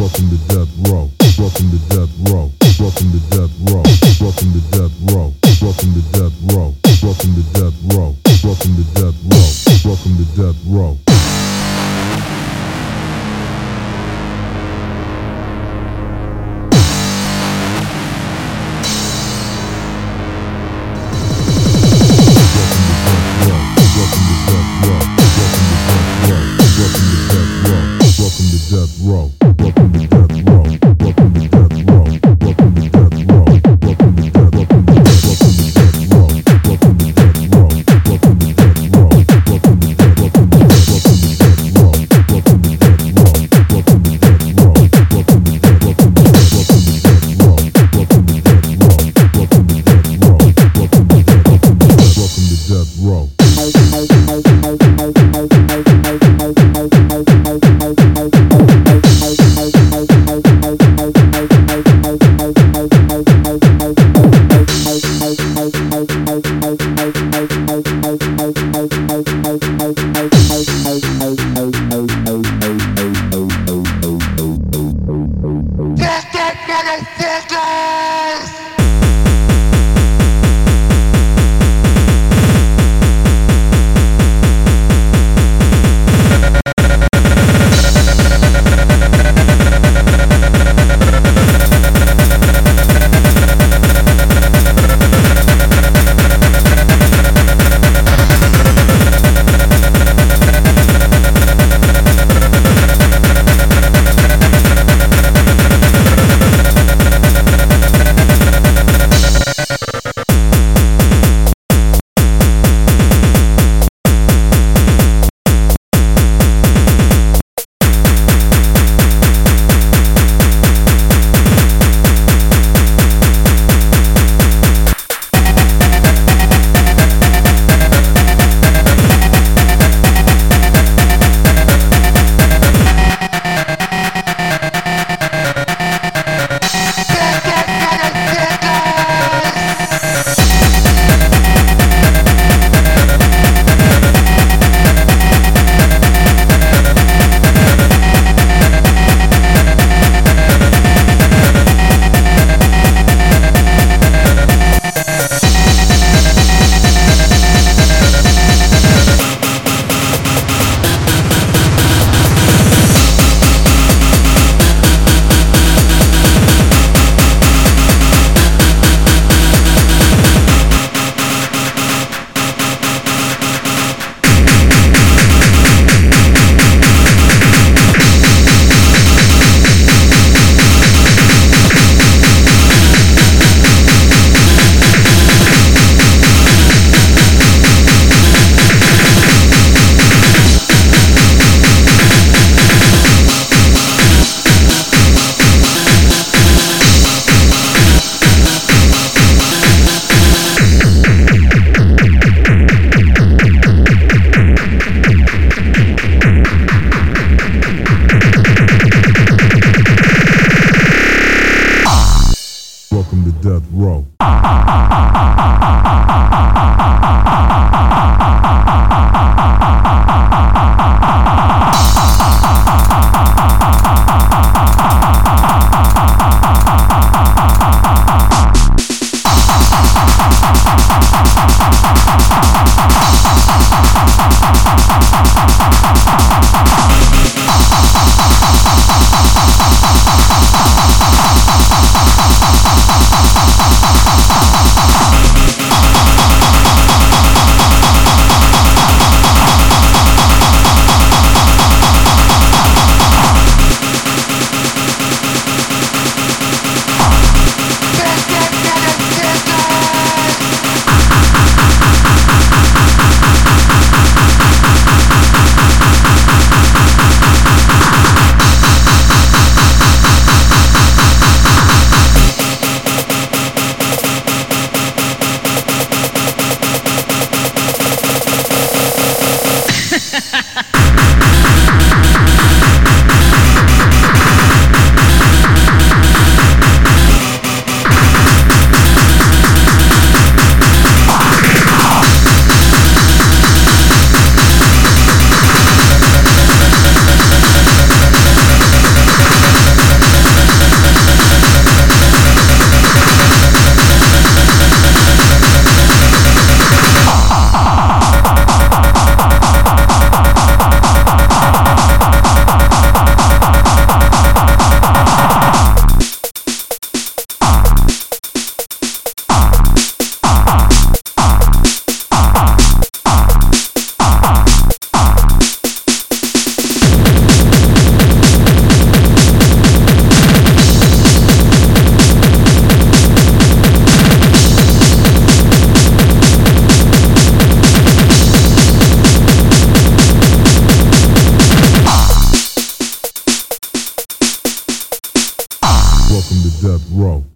Welcome to Death Row. row. Row.